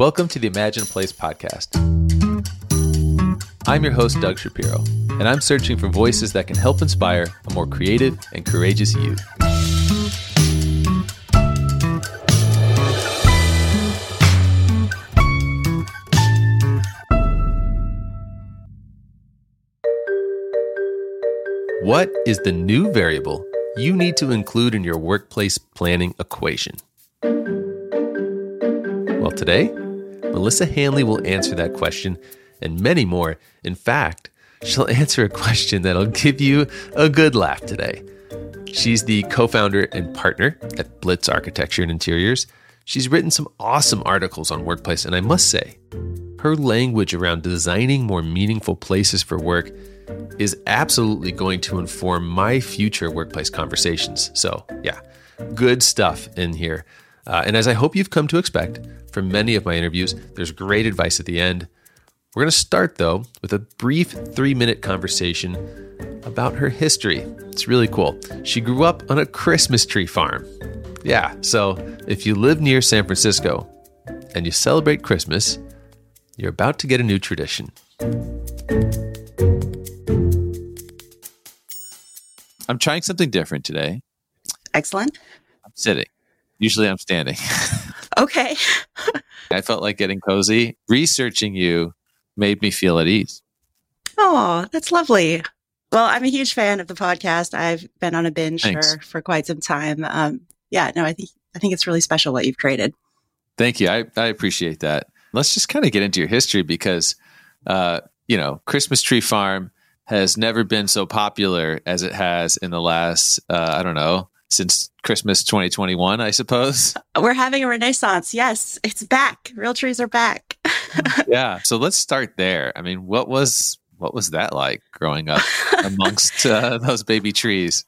Welcome to the Imagine Place podcast. I'm your host, Doug Shapiro, and I'm searching for voices that can help inspire a more creative and courageous you. What is the new variable you need to include in your workplace planning equation? Well, today, Melissa Hanley will answer that question and many more. In fact, she'll answer a question that'll give you a good laugh today. She's the co founder and partner at Blitz Architecture and Interiors. She's written some awesome articles on workplace, and I must say, her language around designing more meaningful places for work is absolutely going to inform my future workplace conversations. So, yeah, good stuff in here. Uh, and as I hope you've come to expect from many of my interviews, there's great advice at the end. We're going to start, though, with a brief three minute conversation about her history. It's really cool. She grew up on a Christmas tree farm. Yeah, so if you live near San Francisco and you celebrate Christmas, you're about to get a new tradition. I'm trying something different today. Excellent. I'm sitting. Usually I'm standing. Okay. I felt like getting cozy. Researching you made me feel at ease. Oh, that's lovely. Well, I'm a huge fan of the podcast. I've been on a binge Thanks. for, for quite some time. Um, yeah, no, I think I think it's really special what you've created. Thank you. I, I appreciate that. Let's just kind of get into your history because, uh, you know, Christmas Tree Farm has never been so popular as it has in the last, uh, I don't know, since Christmas 2021, I suppose. We're having a renaissance. Yes, it's back. Real trees are back. yeah. So let's start there. I mean, what was what was that like growing up amongst uh, those baby trees?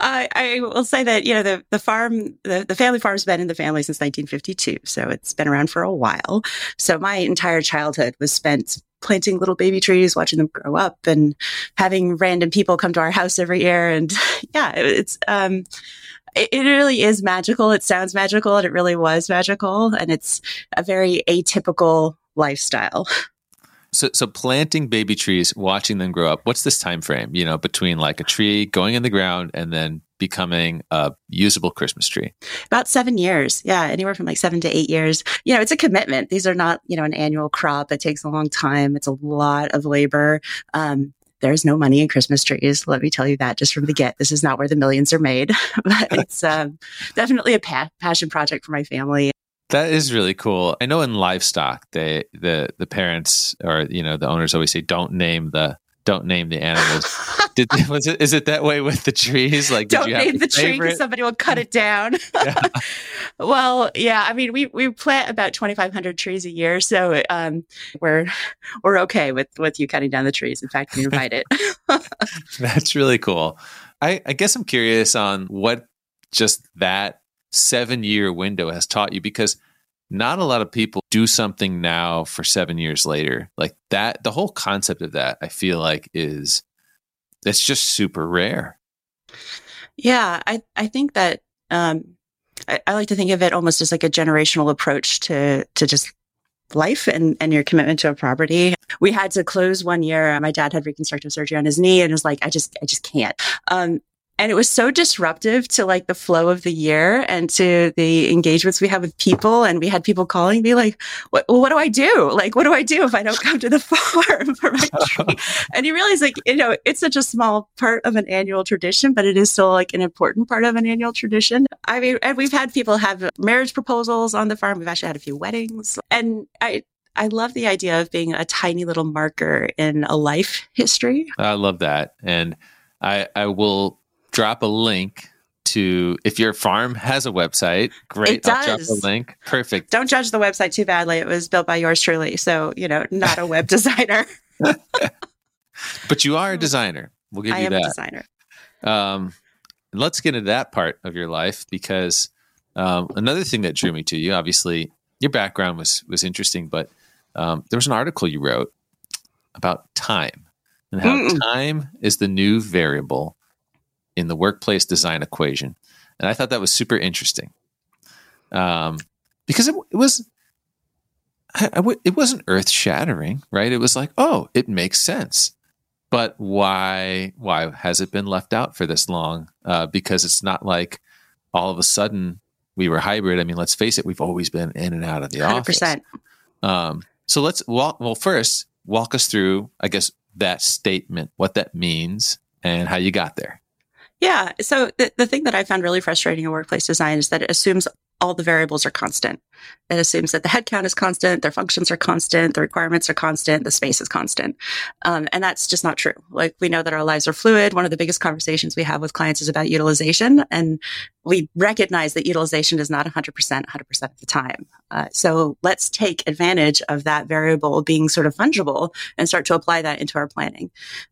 I, I will say that you know the the farm the, the family farm's been in the family since 1952, so it's been around for a while. So my entire childhood was spent planting little baby trees, watching them grow up, and having random people come to our house every year. And yeah, it- it's um, it, it really is magical. It sounds magical, and it really was magical, and it's a very atypical lifestyle. So, so planting baby trees, watching them grow up. What's this time frame? You know, between like a tree going in the ground and then becoming a usable Christmas tree. About seven years. Yeah. Anywhere from like seven to eight years. You know, it's a commitment. These are not, you know, an annual crop. It takes a long time. It's a lot of labor. Um, there's no money in Christmas trees. Let me tell you that just from the get. This is not where the millions are made, but it's um, definitely a pa- passion project for my family. That is really cool. I know in livestock, they the the parents or you know the owners always say, "Don't name the don't name the animals." Did was it is it that way with the trees? Like, did Don't you have name the tree because somebody will cut it down. Yeah. well, yeah. I mean, we we plant about 2,500 trees a year, so um, we're we're okay with with you cutting down the trees. In fact, we invite it. That's really cool. I, I guess I'm curious on what just that seven year window has taught you because not a lot of people do something now for seven years later. Like that, the whole concept of that, I feel like is it's just super rare. Yeah, I I think that um, I, I like to think of it almost as like a generational approach to to just life and and your commitment to a property. We had to close one year. My dad had reconstructive surgery on his knee, and was like I just I just can't. Um, and it was so disruptive to like the flow of the year and to the engagements we had with people. And we had people calling me like, "What? What do I do? Like, what do I do if I don't come to the farm for my tree?" and you realize like you know it's such a small part of an annual tradition but it is still like an important part of an annual tradition i mean and we've had people have marriage proposals on the farm we've actually had a few weddings and i i love the idea of being a tiny little marker in a life history I love that. And I, I will drop a link to if your farm has a website, great. It I'll drop does. a link. Perfect. don't judge the website too badly it was built by yours truly so you know not a web designer But you are a designer. We'll give i you am a that. designer Um, let's get into that part of your life because um, another thing that drew me to you, obviously, your background was was interesting, but um, there was an article you wrote about time and how Mm. time is the new variable in the workplace design equation, and I thought that was super interesting um, because it, it was. I, I w- it wasn't earth shattering, right? It was like, oh, it makes sense. But why? Why has it been left out for this long? Uh, because it's not like all of a sudden we were hybrid. I mean, let's face it, we've always been in and out of the 100%. office. Um, so let's walk. Well, first, walk us through, I guess, that statement, what that means, and how you got there. Yeah. So the, the thing that I found really frustrating in workplace design is that it assumes all the variables are constant. It assumes that the headcount is constant, their functions are constant, the requirements are constant, the space is constant. Um, and that's just not true. Like we know that our lives are fluid. One of the biggest conversations we have with clients is about utilization. And we recognize that utilization is not 100% 100% of the time. Uh, so let's take advantage of that variable being sort of fungible and start to apply that into our planning.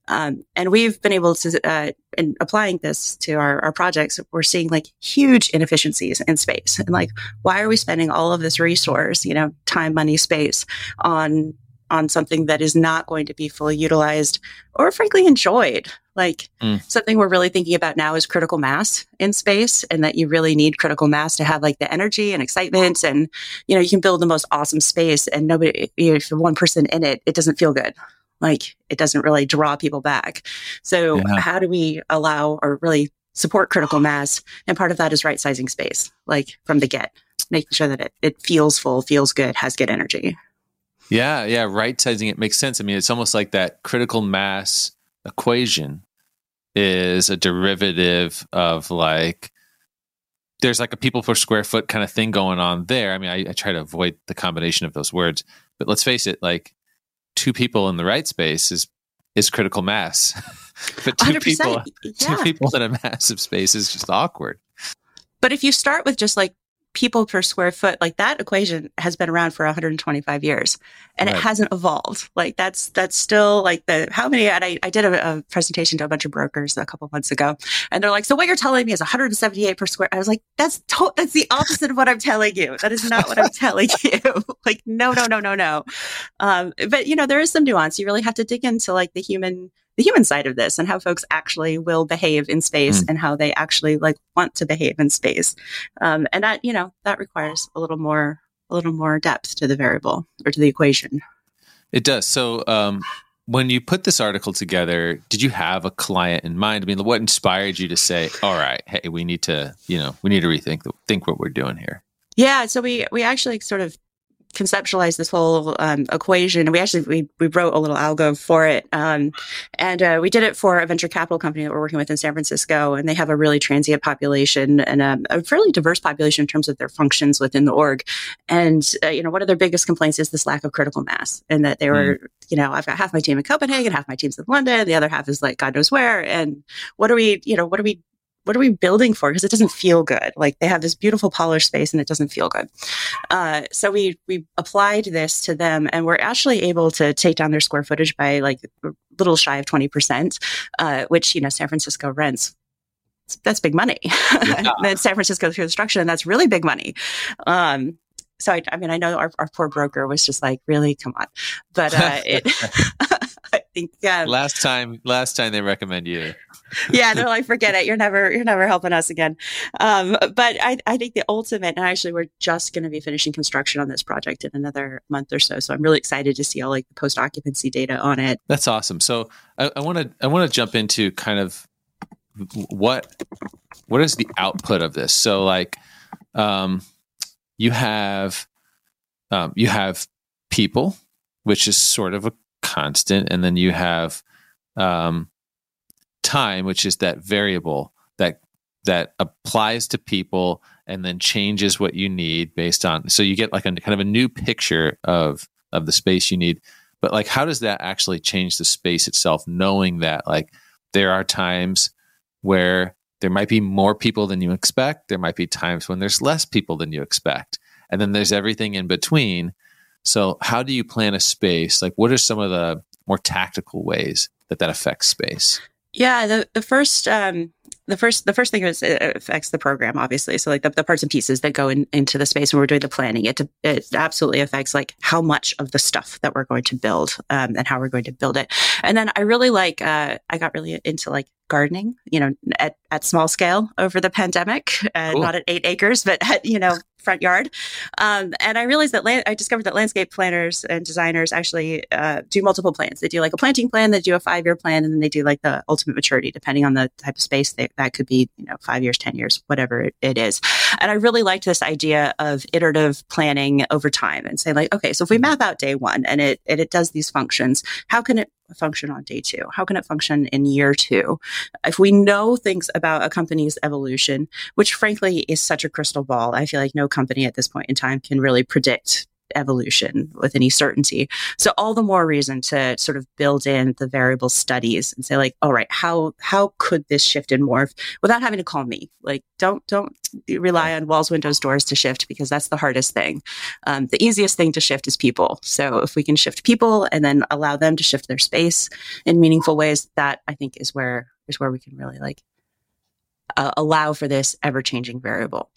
Um, and we've been able to, uh, in applying this to our, our projects, we're seeing like huge inefficiencies in space. And like, why are we spending all of this resource, you know, time, money, space on on something that is not going to be fully utilized or frankly enjoyed. Like mm. something we're really thinking about now is critical mass in space and that you really need critical mass to have like the energy and excitement. And, you know, you can build the most awesome space and nobody, you know, if one person in it, it doesn't feel good. Like it doesn't really draw people back. So yeah. how do we allow or really support critical mass? And part of that is right sizing space, like from the get making sure that it, it feels full, feels good, has good energy. Yeah, yeah, right sizing it makes sense. I mean, it's almost like that critical mass equation is a derivative of like there's like a people per square foot kind of thing going on there. I mean, I, I try to avoid the combination of those words, but let's face it, like two people in the right space is is critical mass. but two people yeah. two people in a massive space is just awkward. But if you start with just like people per square foot, like that equation has been around for 125 years and right. it hasn't evolved. Like that's, that's still like the, how many, and I, I did a, a, presentation to a bunch of brokers a couple months ago and they're like, so what you're telling me is 178 per square. I was like, that's, to- that's the opposite of what I'm telling you. That is not what I'm telling you. like, no, no, no, no, no. Um, but you know, there is some nuance. You really have to dig into like the human, the human side of this and how folks actually will behave in space mm. and how they actually like want to behave in space. Um, and that, you know, that requires a little more, a little more depth to the variable or to the equation. It does. So, um, when you put this article together, did you have a client in mind? I mean, what inspired you to say, "All right, hey, we need to, you know, we need to rethink the, think what we're doing here"? Yeah, so we we actually sort of conceptualized this whole um, equation. We actually we, we wrote a little algo for it, um, and uh, we did it for a venture capital company that we're working with in San Francisco, and they have a really transient population and a, a fairly diverse population in terms of their functions within the org. And uh, you know, one of their biggest complaints is this lack of critical mass, and that they were, mm. you know, I've got half my team in Copenhagen, half my team's in London, the other half is like God knows where, and what are we, you know, what are we what are we building for? Because it doesn't feel good. Like they have this beautiful polished space and it doesn't feel good. Uh, so we we applied this to them, and we're actually able to take down their square footage by like a little shy of twenty percent, uh, which you know San Francisco rents that's big money. Yeah. then San Francisco construction, and that's really big money. Um, so I, I, mean, I know our, our poor broker was just like, really, come on, but uh, it. Think yeah. Last time, last time they recommend you yeah, they're like, forget it. You're never, you're never helping us again. Um, but I, I think the ultimate, and actually, we're just going to be finishing construction on this project in another month or so. So I'm really excited to see all like the post occupancy data on it. That's awesome. So I want to, I want to jump into kind of what, what is the output of this? So like, um, you have, um, you have people, which is sort of a constant, and then you have, um, time, which is that variable that that applies to people and then changes what you need based on so you get like a kind of a new picture of of the space you need. But like how does that actually change the space itself knowing that like there are times where there might be more people than you expect there might be times when there's less people than you expect and then there's everything in between so how do you plan a space like what are some of the more tactical ways that that affects space yeah, the the first um, the first the first thing is it affects the program obviously. So like the, the parts and pieces that go in, into the space when we're doing the planning, it it absolutely affects like how much of the stuff that we're going to build um, and how we're going to build it. And then I really like uh, I got really into like gardening, you know, at, at small scale over the pandemic, uh, cool. not at eight acres, but at, you know, front yard. Um, and I realized that land, I discovered that landscape planners and designers actually uh, do multiple plans. They do like a planting plan, they do a five year plan, and then they do like the ultimate maturity, depending on the type of space. They, that could be, you know, five years, 10 years, whatever it, it is. And I really liked this idea of iterative planning over time and say like, okay, so if we map out day one and it, and it does these functions, how can it function on day two? How can it function in year two? If we know things about a company's evolution, which frankly is such a crystal ball, I feel like no company at this point in time can really predict evolution with any certainty. So all the more reason to sort of build in the variable studies and say like, all right, how how could this shift and morph without having to call me? Like, don't don't rely on walls, windows, doors to shift because that's the hardest thing. Um, the easiest thing to shift is people. So if we can shift people and then allow them to shift their space in meaningful ways, that I think is where is where we can really like uh, allow for this ever changing variable.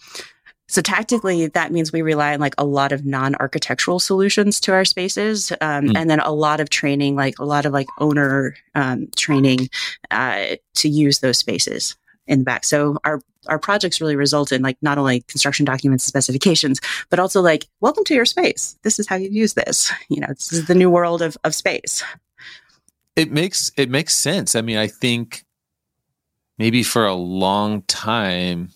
So tactically, that means we rely on like a lot of non-architectural solutions to our spaces, um, mm. and then a lot of training, like a lot of like owner um, training uh, to use those spaces in the back. So our our projects really result in like not only construction documents and specifications, but also like, welcome to your space. This is how you use this. You know, this is the new world of, of space. It makes it makes sense. I mean, I think maybe for a long time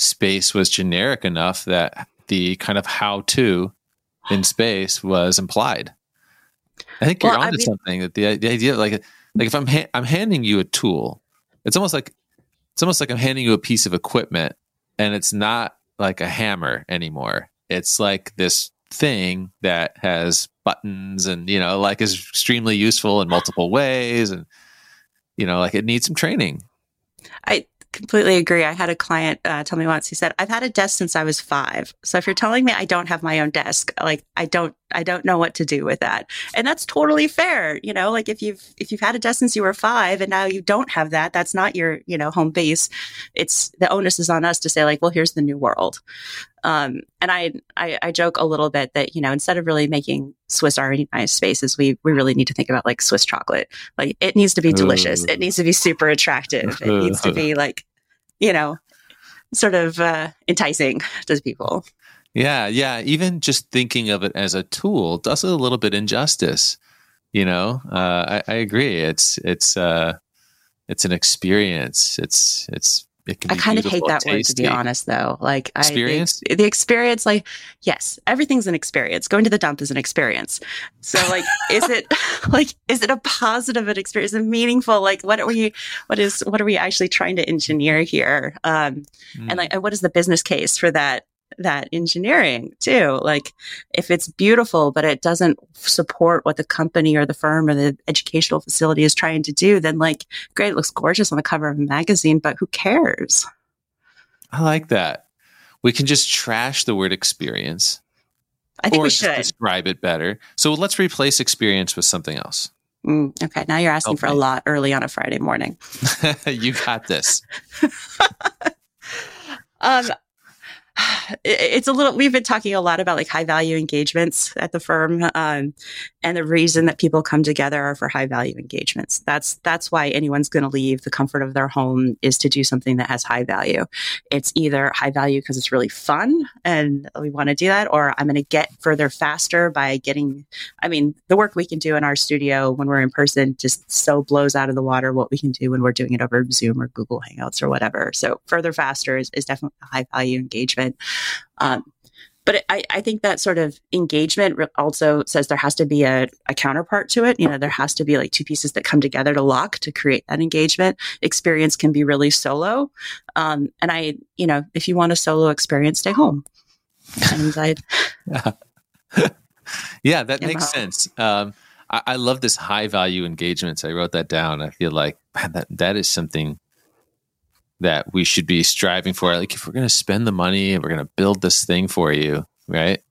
space was generic enough that the kind of how to in space was implied. I think you're onto I mean, something that the, the idea like like if I'm ha- I'm handing you a tool, it's almost like it's almost like I'm handing you a piece of equipment and it's not like a hammer anymore. It's like this thing that has buttons and you know like is extremely useful in multiple ways and you know like it needs some training. I completely agree. I had a client uh, tell me once. He said, "I've had a desk since I was five. So if you're telling me I don't have my own desk, like I don't, I don't know what to do with that." And that's totally fair. You know, like if you've if you've had a desk since you were five and now you don't have that, that's not your you know home base. It's the onus is on us to say like, well, here's the new world. Um, and I, I, I joke a little bit that you know instead of really making Swiss nice spaces, we we really need to think about like Swiss chocolate. Like it needs to be delicious. It needs to be super attractive. It needs to be like, you know, sort of uh, enticing to people. Yeah, yeah. Even just thinking of it as a tool does it a little bit injustice. You know, uh, I, I agree. It's it's uh, it's an experience. It's it's it can. I kind of hate that word to be honest, though. Like experience, I, the, the, experience, like yes, everything's an experience. Going to the dump is an experience. So, like, is it like is it a positive an experience, a meaningful? Like, what are we? What is what are we actually trying to engineer here? Um, mm. and like, what is the business case for that? That engineering too. Like if it's beautiful, but it doesn't support what the company or the firm or the educational facility is trying to do, then like, great, it looks gorgeous on the cover of a magazine, but who cares? I like that. We can just trash the word experience. I think we should describe it better. So let's replace experience with something else. Mm, okay, now you're asking for a lot early on a Friday morning. you got this. um, it's a little we've been talking a lot about like high value engagements at the firm um, and the reason that people come together are for high value engagements. That's that's why anyone's going to leave. The comfort of their home is to do something that has high value. It's either high value because it's really fun and we want to do that or i'm going to get further faster by getting i mean the work we can do in our studio when we're in person just so blows out of the water what we can do when we're doing it over zoom or google hangouts or whatever. So further faster is, is definitely a high value engagement um, but I, I, think that sort of engagement also says there has to be a, a, counterpart to it. You know, there has to be like two pieces that come together to lock to create that engagement. Experience can be really solo. Um, and I, you know, if you want a solo experience, stay home. And I, yeah. yeah, that makes sense. Um, I, I, love this high value engagements. I wrote that down. I feel like man, that that is something that we should be striving for. Like if we're going to spend the money and we're going to build this thing for you, right?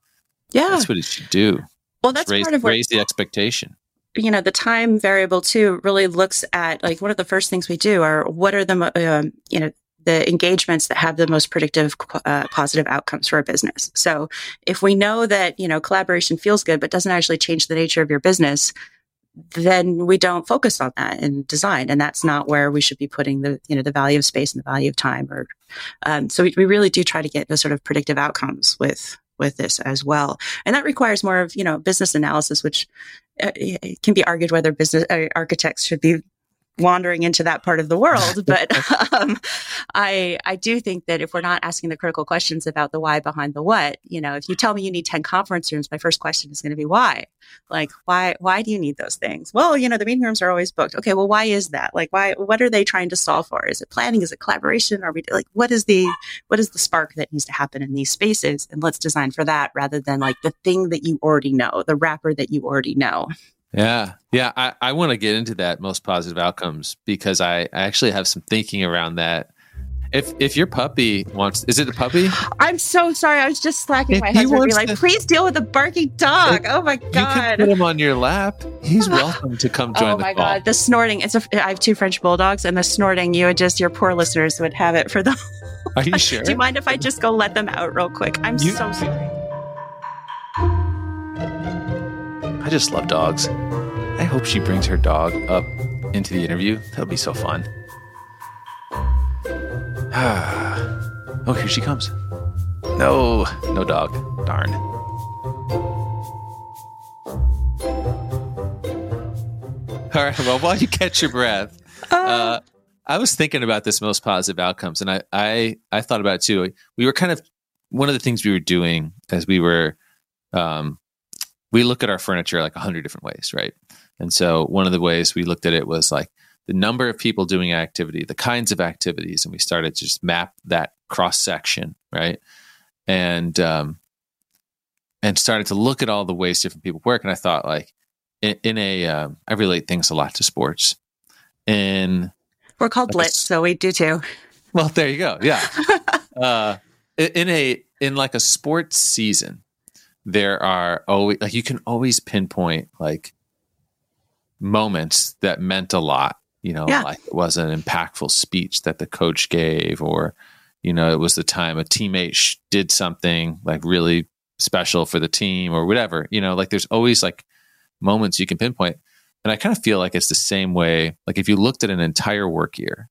Yeah, that's what it should do. Well, that's raise, part of raise the expectation. You know, the time variable too really looks at like one of the first things we do are what are the um, you know the engagements that have the most predictive uh, positive outcomes for a business. So if we know that you know collaboration feels good but doesn't actually change the nature of your business, then we don't focus on that in design. And that's not where we should be putting the you know the value of space and the value of time or um, so we, we really do try to get the sort of predictive outcomes with with this as well. And that requires more of you know business analysis which uh, can be argued whether business uh, architects should be wandering into that part of the world. But um, I I do think that if we're not asking the critical questions about the why behind the what, you know, if you tell me you need ten conference rooms, my first question is going to be why. Like why why do you need those things? Well, you know, the meeting rooms are always booked. Okay, well, why is that? Like why what are they trying to solve for? Is it planning? Is it collaboration? Are we like what is the what is the spark that needs to happen in these spaces? And let's design for that rather than like the thing that you already know, the wrapper that you already know. Yeah. Yeah. I, I want to get into that most positive outcomes because I, I actually have some thinking around that. If if your puppy wants, is it a puppy? I'm so sorry. I was just slacking if my husband. To be like, to, please deal with the barking dog. oh my god! You can put him on your lap. He's welcome to come join. Oh the Oh my call. god! The snorting. It's a. I have two French bulldogs, and the snorting. You would just your poor listeners would have it for the. Are you sure? Do you mind if I just go let them out real quick? I'm you, so sorry. I just love dogs. I hope she brings her dog up into the interview. That'll be so fun. oh, here she comes. No, no dog. Darn. All right. Well, while you catch your breath, uh, uh, I was thinking about this most positive outcomes, and I, I, I thought about it too. We were kind of one of the things we were doing as we were um, we look at our furniture like a hundred different ways, right? And so one of the ways we looked at it was like the number of people doing activity, the kinds of activities, and we started to just map that cross section, right? And um, and started to look at all the ways different people work. And I thought, like, in, in a, um, I relate things a lot to sports. And we're called Blitz, so we do too. Well, there you go. Yeah. uh, in a in like a sports season, there are always like you can always pinpoint like moments that meant a lot you know yeah. like it was an impactful speech that the coach gave or you know it was the time a teammate sh- did something like really special for the team or whatever you know like there's always like moments you can pinpoint and i kind of feel like it's the same way like if you looked at an entire work year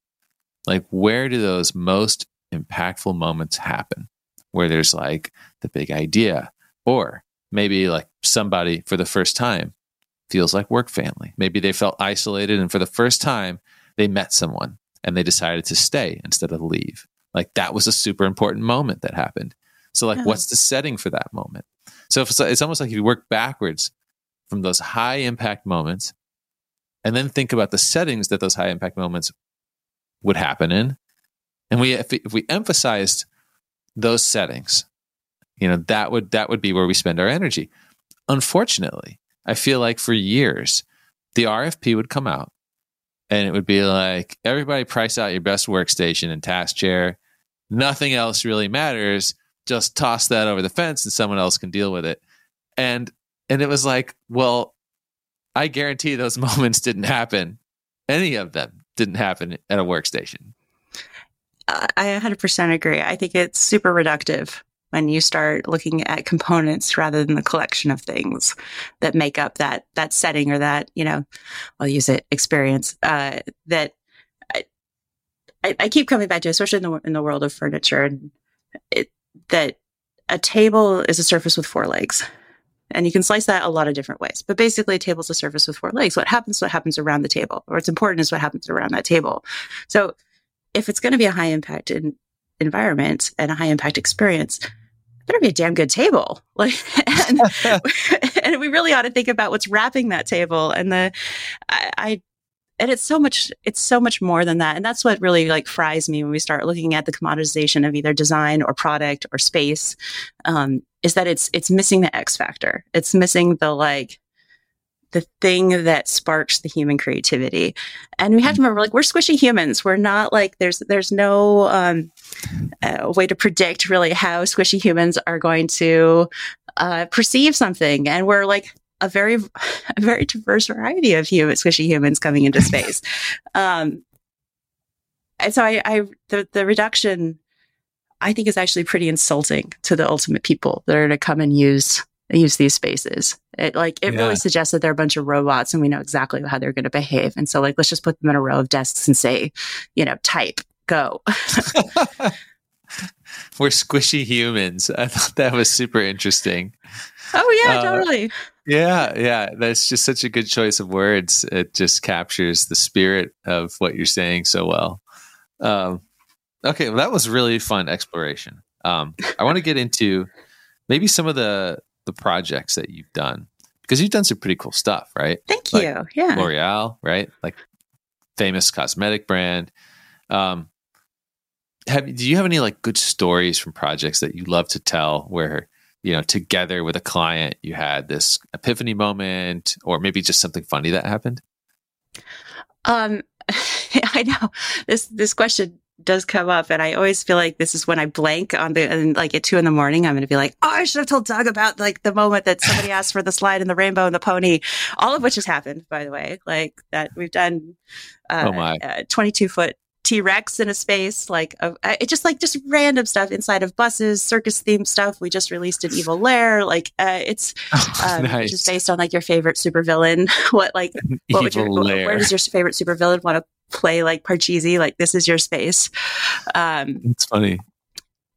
like where do those most impactful moments happen where there's like the big idea or maybe like somebody for the first time feels like work family. Maybe they felt isolated and for the first time they met someone and they decided to stay instead of leave. Like that was a super important moment that happened. So like yeah. what's the setting for that moment? So it's, it's almost like if you work backwards from those high impact moments and then think about the settings that those high impact moments would happen in. And we if, if we emphasized those settings you know that would that would be where we spend our energy. Unfortunately i feel like for years the rfp would come out and it would be like everybody price out your best workstation and task chair. Nothing else really matters. Just toss that over the fence and someone else can deal with it. And and it was like well i guarantee those moments didn't happen. Any of them didn't happen at a workstation. I 100% agree. I think it's super reductive when you start looking at components rather than the collection of things that make up that that setting or that you know i'll use it experience uh, that I, I, keep coming back to especially in the in the world of furniture and it, that a table is a surface with four legs. And you can slice that a lot of different ways but basically a table is a surface with four legs. What happens what happens around the table or what's important is what happens around that table. So if it's going to be a high impact in, environment and a high impact experience better be a damn good table. Like, and, and, we really ought to think about what's wrapping that table. And the, I, I, and it's so much, it's so much more than that. And that's what really like fries me when we start looking at the commoditization of either design or product or space. Um, is that it's, it's missing the X factor. It's missing the like, the thing that sparks the human creativity. And we have to remember, like, we're squishy humans. We're not like there's there's no um, uh, way to predict really how squishy humans are going to uh, perceive something, and we're like a very a very diverse variety of human squishy humans coming into space. um, and so I, I the the reduction I think is actually pretty insulting to the ultimate people that are to come and use use these spaces. It like it Yeah. really suggests that they're a bunch of robots and we know exactly how they're going to behave. And so like let's just put them in a row of desks and say, you know, type, go. We're squishy humans. I thought that was super interesting. oh yeah, Uh, totally. Yeah, yeah. That's just such a good choice of words. It just captures the spirit of what you're saying so well. Um, okay, well, that was really fun exploration. Um, I want to get into maybe some of the the projects that you've done because you've done some pretty cool stuff, right? Thank like you. Yeah. L'Oreal, right? Like famous cosmetic brand. Um, have do you have any like good stories from projects that you love to tell where you know together with a client you had this epiphany moment or maybe just something funny that happened? Um, I know this this question does come up, and I always feel like this is when I blank on the and like at two in the morning. I'm going to be like, oh, I should have told Doug about like the moment that somebody asked for the slide and the rainbow and the pony, all of which has happened, by the way. Like that we've done. Uh, Oh, my. uh, 22 foot T Rex in a space, like uh, it just like just random stuff inside of buses, circus themed stuff. We just released an evil lair, like uh, it's um, nice. just based on like your favorite supervillain. what like what would your, Evil wh- lair. where does your favorite supervillain want to play like Parcheesi? Like this is your space. Um, It's funny.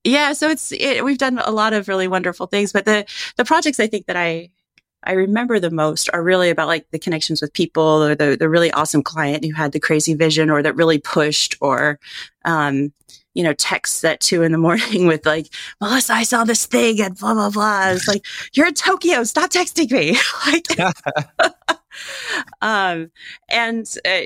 yeah, so it's it, we've done a lot of really wonderful things, but the the projects I think that I I remember the most are really about like the connections with people or the the really awesome client who had the crazy vision or that really pushed or um you know texts at two in the morning with like Melissa I saw this thing and blah blah blah. It's like you're in Tokyo, stop texting me. like um and uh,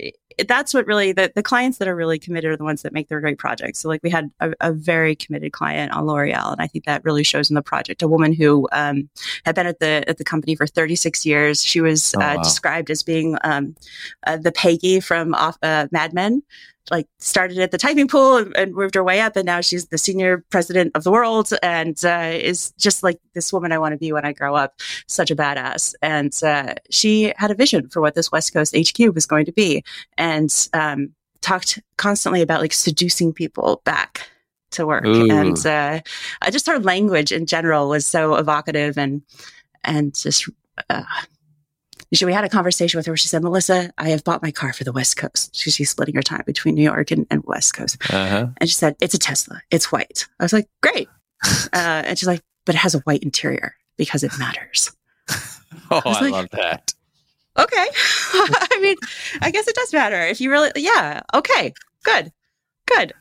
that's what really the, the clients that are really committed are the ones that make their great projects. So like we had a, a very committed client on L'Oreal, and I think that really shows in the project. A woman who um, had been at the at the company for 36 years. She was Oh, uh, wow. described as being um, uh, the Peggy from off, uh, Mad Men. Like started at the typing pool and, and moved her way up, and now she's the senior president of the world, and uh, is just like this woman I want to be when I grow up. Such a badass, and uh, she had a vision for what this West Coast HQ was going to be and um, talked constantly about like seducing people back to work. Ooh. And uh, I just her language in general was so evocative and and just. She- we had a conversation with her where she said, Melissa, I have bought my car for the West Coast. She, she's splitting her time between New York and, and West Coast. Uh-huh. And she said, It's a Tesla. It's white. I was like, Great. Uh, and she's like, But it has a white interior because it matters. Oh, was I like- love that. okay. I mean, I guess it does matter. If you really, yeah, okay, good, good.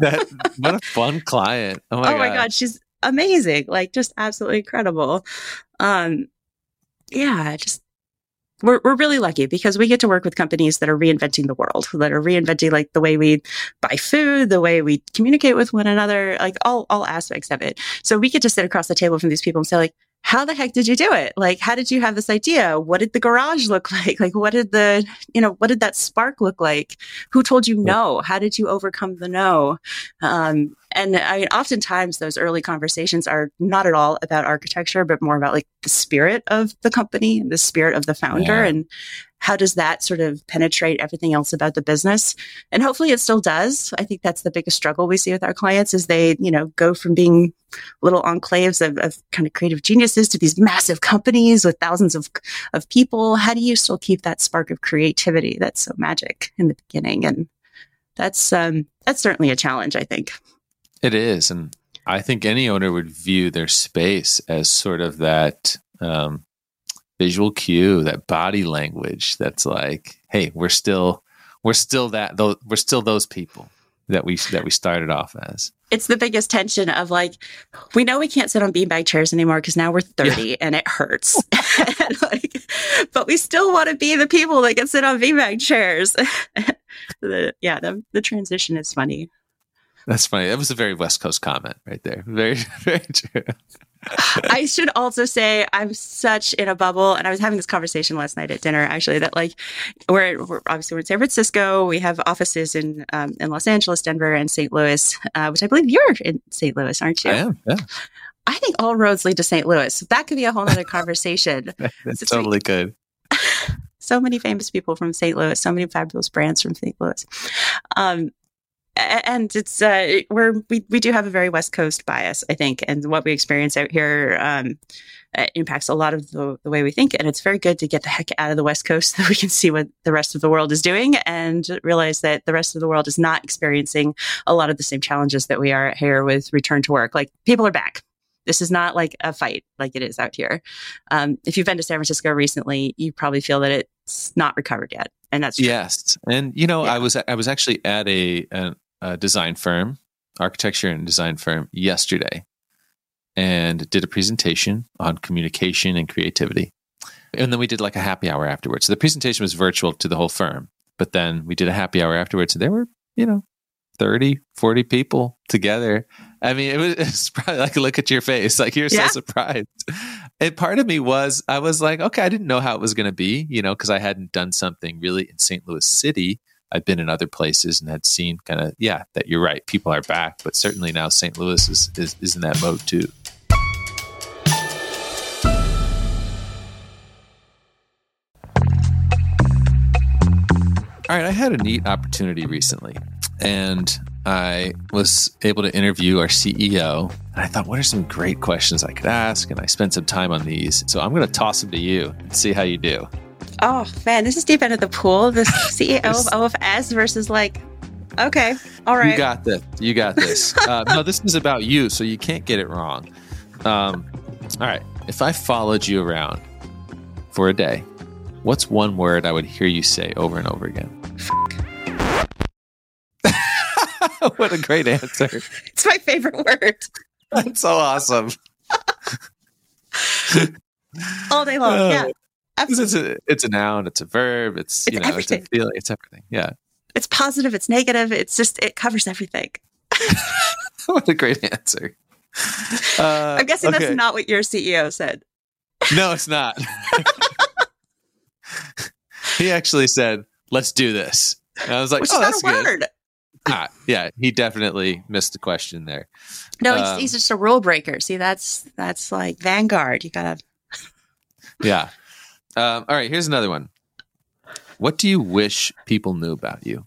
That what a fun client. Oh my oh my god. God, she's amazing. Like, just absolutely incredible. Um, yeah, just. We're, we're really lucky because we get to work with companies that are reinventing the world, that are reinventing like the way we buy food, the way we communicate with one another, like all, all aspects of it. So we get to sit across the table from these people and say like, how the heck did you do it? Like, how did you have this idea? What did the garage look like? Like, what did the, you know, what did that spark look like? Who told you no? How did you overcome the no? Um, and I mean, oftentimes those early conversations are not at all about architecture, but more about like the spirit of the company, the spirit of the founder, Yeah. and how does that sort of penetrate everything else about the business? And hopefully it still does. I think that's the biggest struggle we see with our clients is they, you know, go from being little enclaves of, of kind of creative geniuses to these massive companies with thousands of, of people. How do you still keep that spark of creativity that's so magic in the beginning? And that's, um, that's certainly a challenge, I think. It is, and I think any owner would view their space as sort of that um, visual cue, that body language. That's like, hey, we're still, we're still that, those, we're still those people that we that we started off as. it's the biggest tension of like we know we can't sit on beanbag chairs anymore because now we're 30 and it hurts And, like, but we still want to be the people that can sit on beanbag chairs the, yeah the, the transition is funny That's funny. That was a very West Coast comment right there. Very, very true. I should also say I'm such in a bubble, and I was having this conversation last night at dinner. Actually, that like we're, we're obviously we're in San Francisco. We have offices in um, in Los Angeles, Denver, and St. Louis, uh, which I believe you're in St. Louis, aren't you? I am. Yeah, I think all roads lead to St. Louis. That could be a whole other conversation. that's It's like- totally good. so many famous people from St. Louis, so many fabulous brands from St. Louis. Um, and it's uh we're we, we do have a very west coast bias i think and what we experience out here um impacts a lot of the, the, way we think and it's very good to get the heck out of the west coast so that we can see what the rest of the world is doing and realize that the rest of the world is not experiencing a lot of the same challenges that we are here with return to work like people are back this is not like a fight like it is out here um, if you've been to san francisco recently you probably feel that it's not recovered yet and that's true. yes and you know yeah. i was i was actually at a, a a design firm, architecture and design firm, yesterday and did a presentation on communication and creativity. And then we did like a happy hour afterwards. So the presentation was virtual to the whole firm, but then we did a happy hour afterwards. And there were, you know, 30, 40 people together. I mean, it was, it was probably like a look at your face, like you're yeah. so surprised. And part of me was, I was like, okay, I didn't know how it was going to be, you know, because I hadn't done something really in St. Louis City I've been in other places and had seen kind of yeah that you're right people are back but certainly now St. Louis is is, is in that mode too. All right, I had a neat opportunity recently and I was able to interview our CEO. And I thought, what are some great questions I could ask? And I spent some time on these. So I'm going to toss them to you and see how you do. Oh man, this is deep end of the pool. The CEO of OFS versus like, okay, all right. You got this. You got this. uh, no, this is about you, so you can't get it wrong. Um, all right. If I followed you around for a day, what's one word I would hear you say over and over again? what a great answer. It's my favorite word. That's so awesome. All day long. Yeah. It's a it's a noun, it's a verb, it's, it's you know, everything. it's a feeling, it's everything. Yeah. It's positive, it's negative, it's just it covers everything. what a great answer. Uh, I'm guessing okay. that's not what your CEO said. No, it's not. he actually said, "Let's do this." And I was like, Which "Oh, that's good." Ah, yeah, he definitely missed the question there. No, um, he's, he's just a rule breaker. See, that's that's like Vanguard. You gotta. yeah, um, all right, here's another one. What do you wish people knew about you?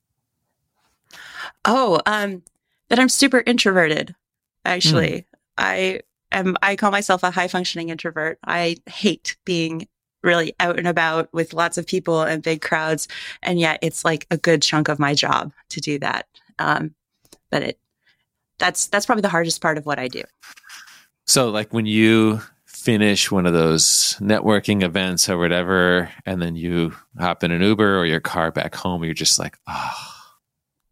Oh, um, that I'm super introverted. Actually, mm. I am. I call myself a high functioning introvert. I hate being really out and about with lots of people and big crowds, and yet it's like a good chunk of my job to do that. Um, but it that's that's probably the hardest part of what I do. So, like when you finish one of those networking events or whatever, and then you hop in an Uber or your car back home, you're just like, oh.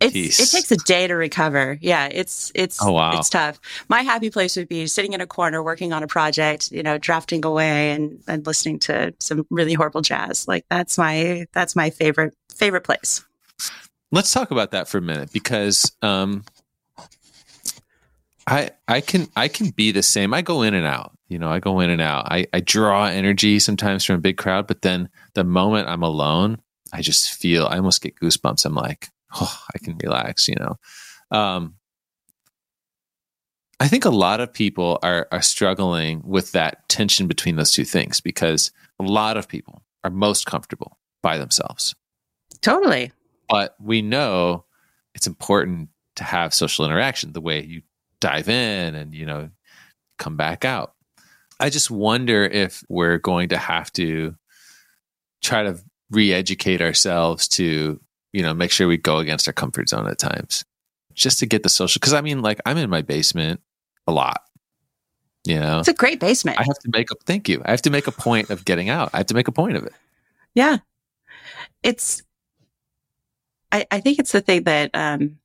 It's, it takes a day to recover. Yeah, it's it's oh, wow. it's tough. My happy place would be sitting in a corner working on a project, you know, drafting away and, and listening to some really horrible jazz. Like that's my that's my favorite favorite place. Let's talk about that for a minute because um, I I can I can be the same. I go in and out. You know, I go in and out. I, I draw energy sometimes from a big crowd, but then the moment I'm alone, I just feel I almost get goosebumps. I'm like, oh, I can relax, you know. Um, I think a lot of people are are struggling with that tension between those two things because a lot of people are most comfortable by themselves. Totally. But we know it's important to have social interaction the way you dive in and you know come back out i just wonder if we're going to have to try to re-educate ourselves to you know make sure we go against our comfort zone at times just to get the social because i mean like i'm in my basement a lot you know? It's a great basement. I have to make a thank you. I have to make a point of getting out. I have to make a point of it. Yeah. It's i, I think it's the thing that um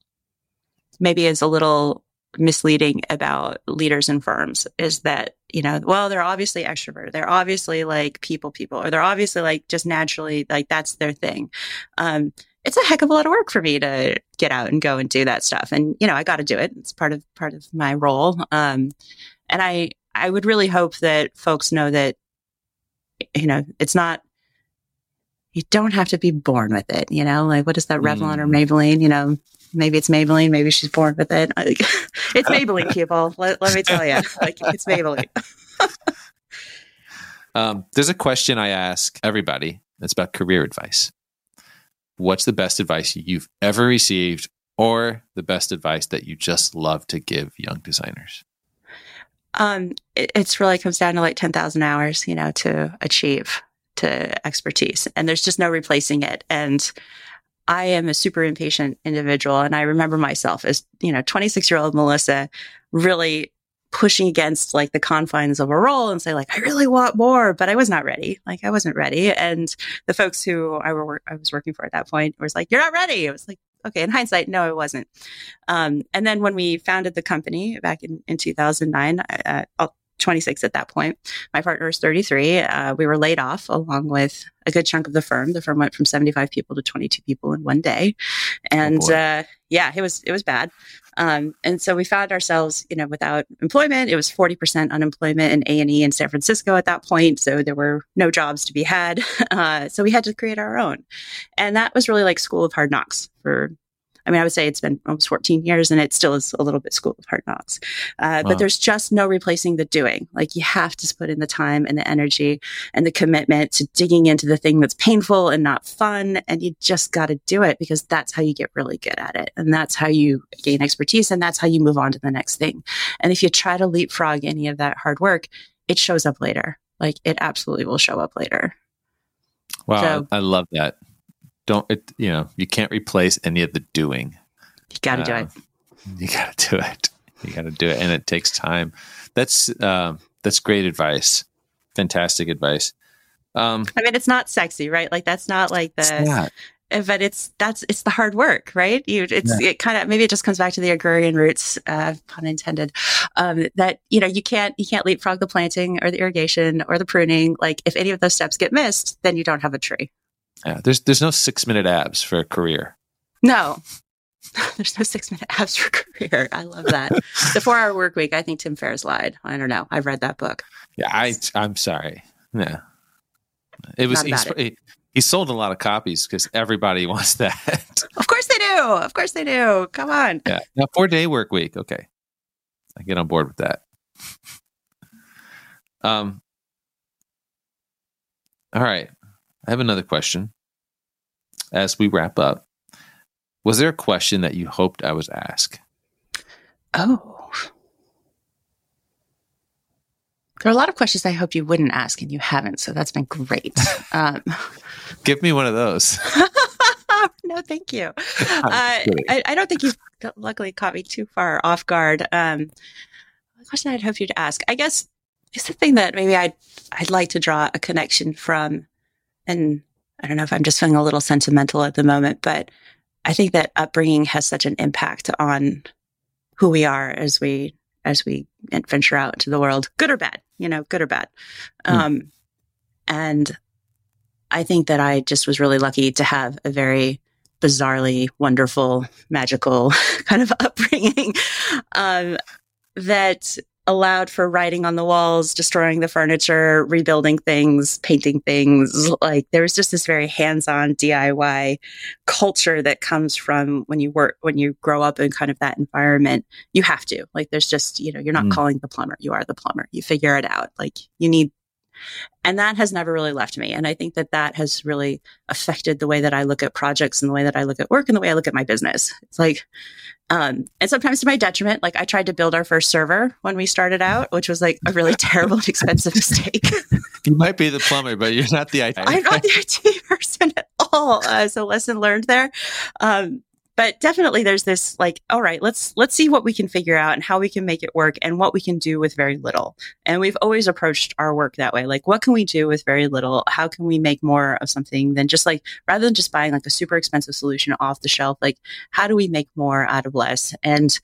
maybe is a little misleading about leaders and firms is that you know well they're obviously extroverted. They're obviously like people people or they're obviously like just naturally like that's their thing. Um it's a heck of a lot of work for me to get out and go and do that stuff. And you know i got to do it. It's part of part of my role. Um and i i would really hope that folks know that you know it's not you don't have to be born with it you know? Like what is that revlon mm. or maybelline you know maybe it's Maybelline. Maybe she's born with it. it's Maybelline, people. Let, let me tell you, like it's Maybelline. um, there's a question I ask everybody. It's about career advice. What's the best advice you've ever received or the best advice that you just love to give young designers? Um, it, it's really comes down to like 10,000 hours, you know, to achieve to expertise and there's just no replacing it. And I am a super impatient individual. And I remember myself as, you know, 26 year old Melissa really pushing against like the confines of a role and say like, I really want more, but I was not ready. Like I wasn't ready. And the folks who I were, I was working for at that point was like, you're not ready. It was like, okay. In hindsight, no, I wasn't. Um, and then when we founded the company back in, in 2009, uh, 26 at that point. My partner is 33. Uh, we were laid off along with a good chunk of the firm. The firm went from 75 people to 22 people in one day. And, oh uh, yeah, it was, it was bad. Um, and so we found ourselves, you know, without employment. It was 40% unemployment in A&E in San Francisco at that point. So there were no jobs to be had. Uh, so we had to create our own. And that was really like school of hard knocks for I mean, I would say it's been almost 14 years and it still is a little bit school of hard knocks. Uh, wow. But there's just no replacing the doing. Like you have to put in the time and the energy and the commitment to digging into the thing that's painful and not fun. And you just got to do it because that's how you get really good at it. And that's how you gain expertise. And that's how you move on to the next thing. And if you try to leapfrog any of that hard work, it shows up later. Like it absolutely will show up later. Wow. So, I love that don't it, you know you can't replace any of the doing. You got to uh, do it. You got to do it. You got to do it, and it takes time. That's uh, that's great advice. Fantastic advice. Um, I mean, it's not sexy, right? Like that's not like the. Eh, but it's that's it's the hard work, right? You it's yeah. it kind of maybe it just comes back to the agrarian roots, uh, pun intended. Um, that you know you can't you can't leapfrog the planting or the irrigation or the pruning. Like if any of those steps get missed, then you don't have a tree. Yeah, there's there's no six minute abs for a career. No, there's no six minute abs for career. I love that. the four hour work week. I think Tim Ferriss lied. I don't know. I've read that book. Yeah, I I'm sorry. Yeah, it was he, he sold a lot of copies because everybody wants that. of course they do. Of course they do. Come on. Yeah, now four day work week. Okay, I get on board with that. Um. All right. I have another question as we wrap up. Was there a question that you hoped I was asked? Oh. There are a lot of questions I hope you wouldn't ask and you haven't, so that's been great. Um, Give me one of those. no, thank you. Uh, I, I, don't think you've luckily caught me too far off guard. Um, question I'd hope you'd ask, I guess, is the thing that maybe I'd I'd like to draw a connection from and I don't know if I'm just feeling a little sentimental at the moment, but I think that upbringing has such an impact on who we are as we as we venture out into the world, good or bad, you know, good or bad. Mm. Um, and I think that I just was really lucky to have a very bizarrely wonderful, magical kind of upbringing um, that allowed for writing on the walls, destroying the furniture, rebuilding things, painting things. Like there was just this very hands-on DIY culture that comes from when you work, when you grow up in kind of that environment. You have to. Like there's just, you know, you're not mm. calling the plumber, you are the plumber. You figure it out. Like you need and that has never really left me. And I think that that has really affected the way that I look at projects and the way that I look at work and the way I look at my business. It's like, um, and sometimes to my detriment, like I tried to build our first server when we started out, which was like a really terrible and expensive mistake. you might be the plumber, but you're not the IT. I'm not the IT person at all. Uh, so lesson learned there. Um, but definitely there's this like all right let's let's see what we can figure out and how we can make it work and what we can do with very little. And we've always approached our work that way. Like what can we do with very little? How can we make more of something than just like rather than just buying like a super expensive solution off the shelf like how do we make more out of less? And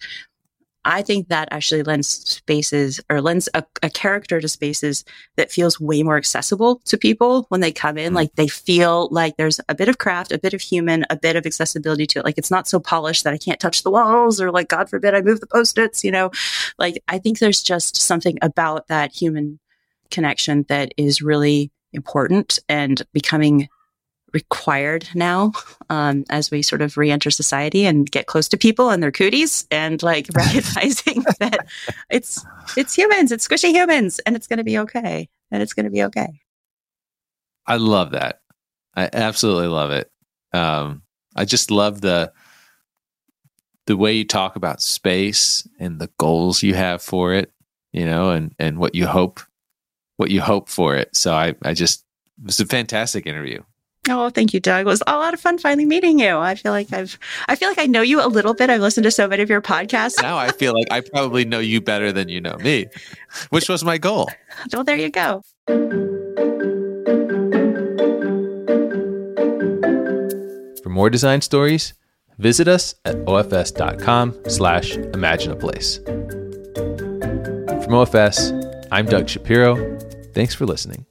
I think that actually lends spaces or lends a, a, character to spaces that feels way more accessible to people when they come in. Mm-hmm. Like they feel like there's a bit of craft, a bit of human, a bit of accessibility to it. Like it's not so polished that I can't touch the walls or like, God forbid I move the post-its, you know, like I think there's just something about that human connection that is really important and becoming required now um, as we sort of re-enter society and get close to people and their cooties and like recognizing that it's it's humans it's squishy humans and it's going to be okay and it's going to be okay i love that i absolutely love it um, i just love the the way you talk about space and the goals you have for it, you know, and and what you hope what you hope for it. So I I just it was a fantastic interview. Oh, thank you, Doug. It was a lot of fun finally meeting you. I feel like I've, I feel like I know you a little bit. I've listened to so many of your podcasts. Now I feel like I probably know you better than you know me, which was my goal. Well, there you go. For more design stories, visit us at ofs.com slash imagine a place. From OFS, I'm Doug Shapiro. Thanks for listening.